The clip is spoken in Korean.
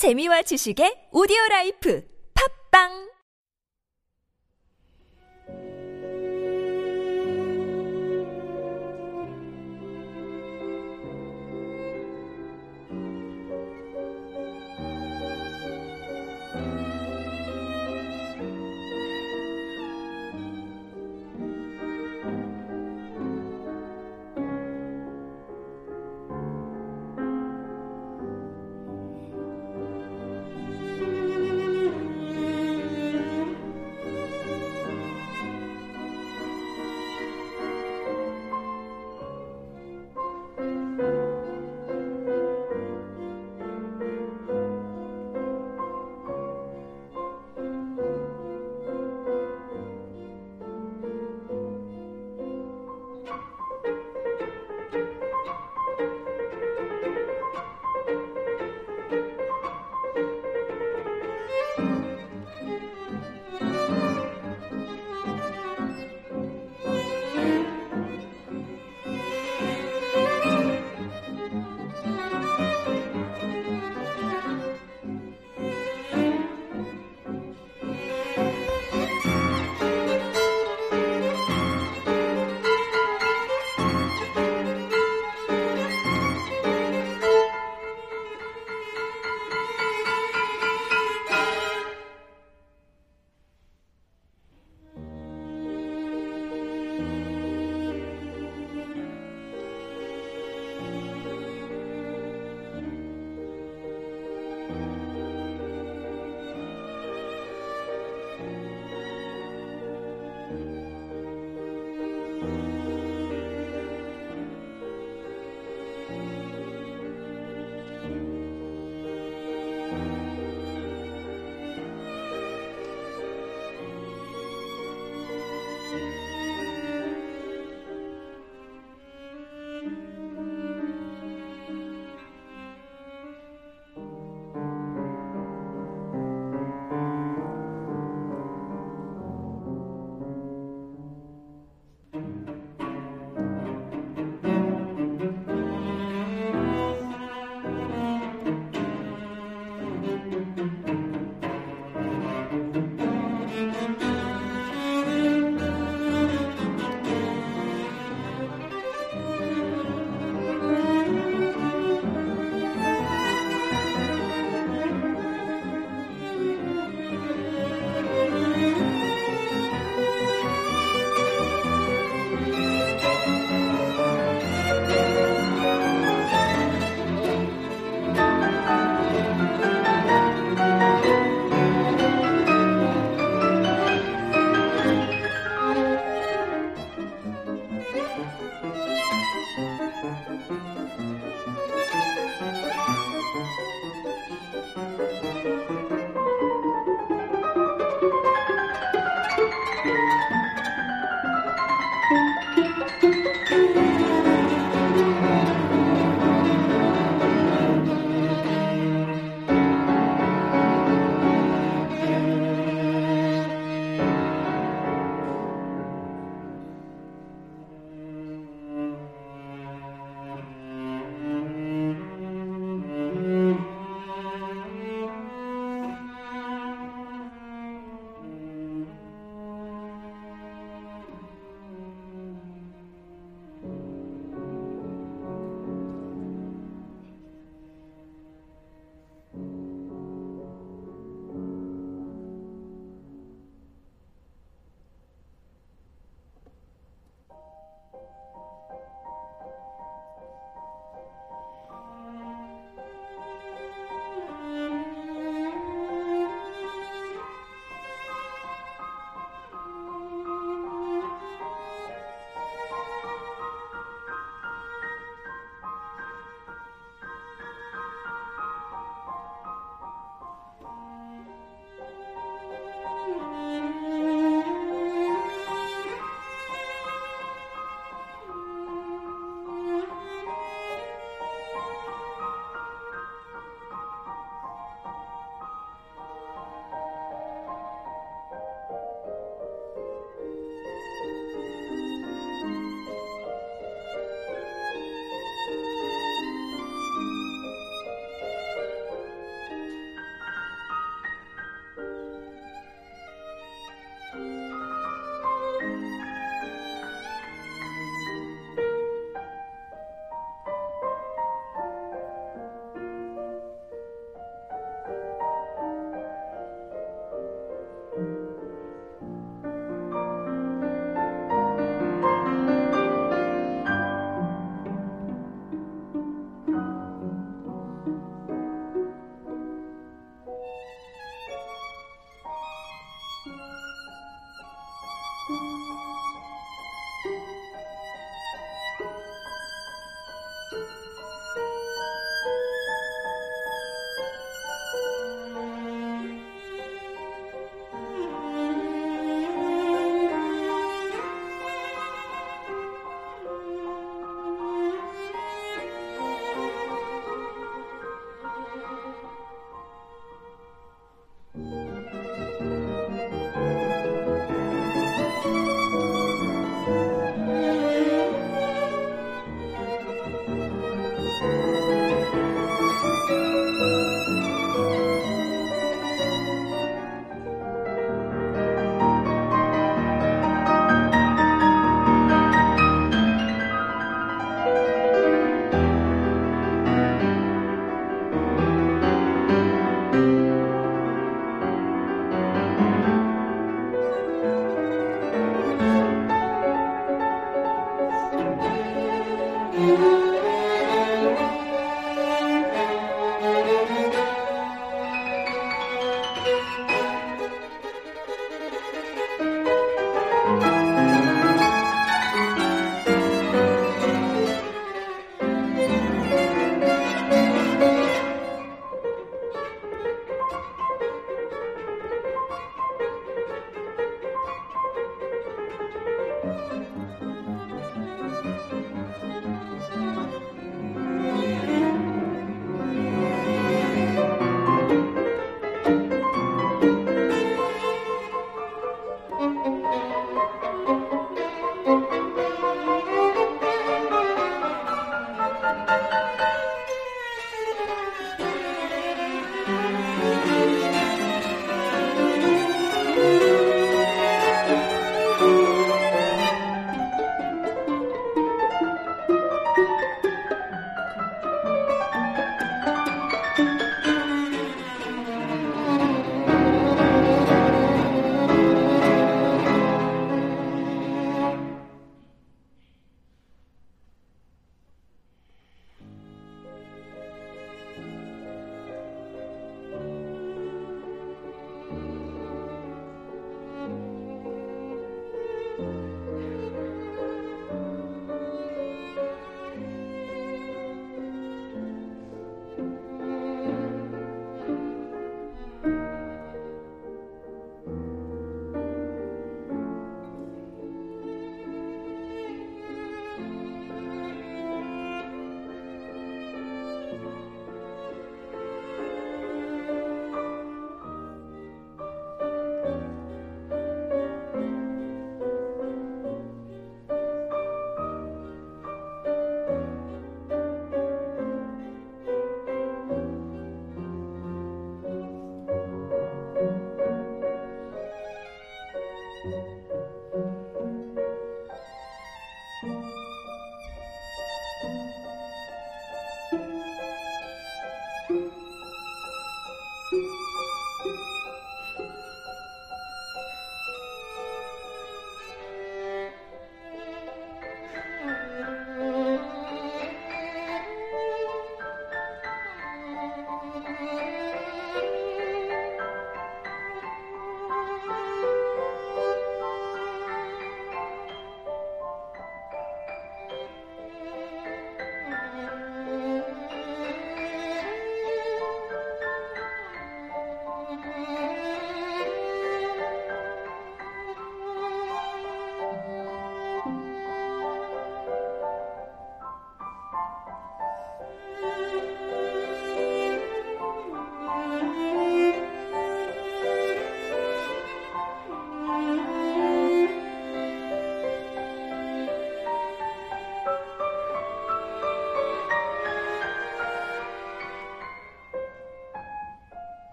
재미와 지식의 오디오 라이프. 팝빵!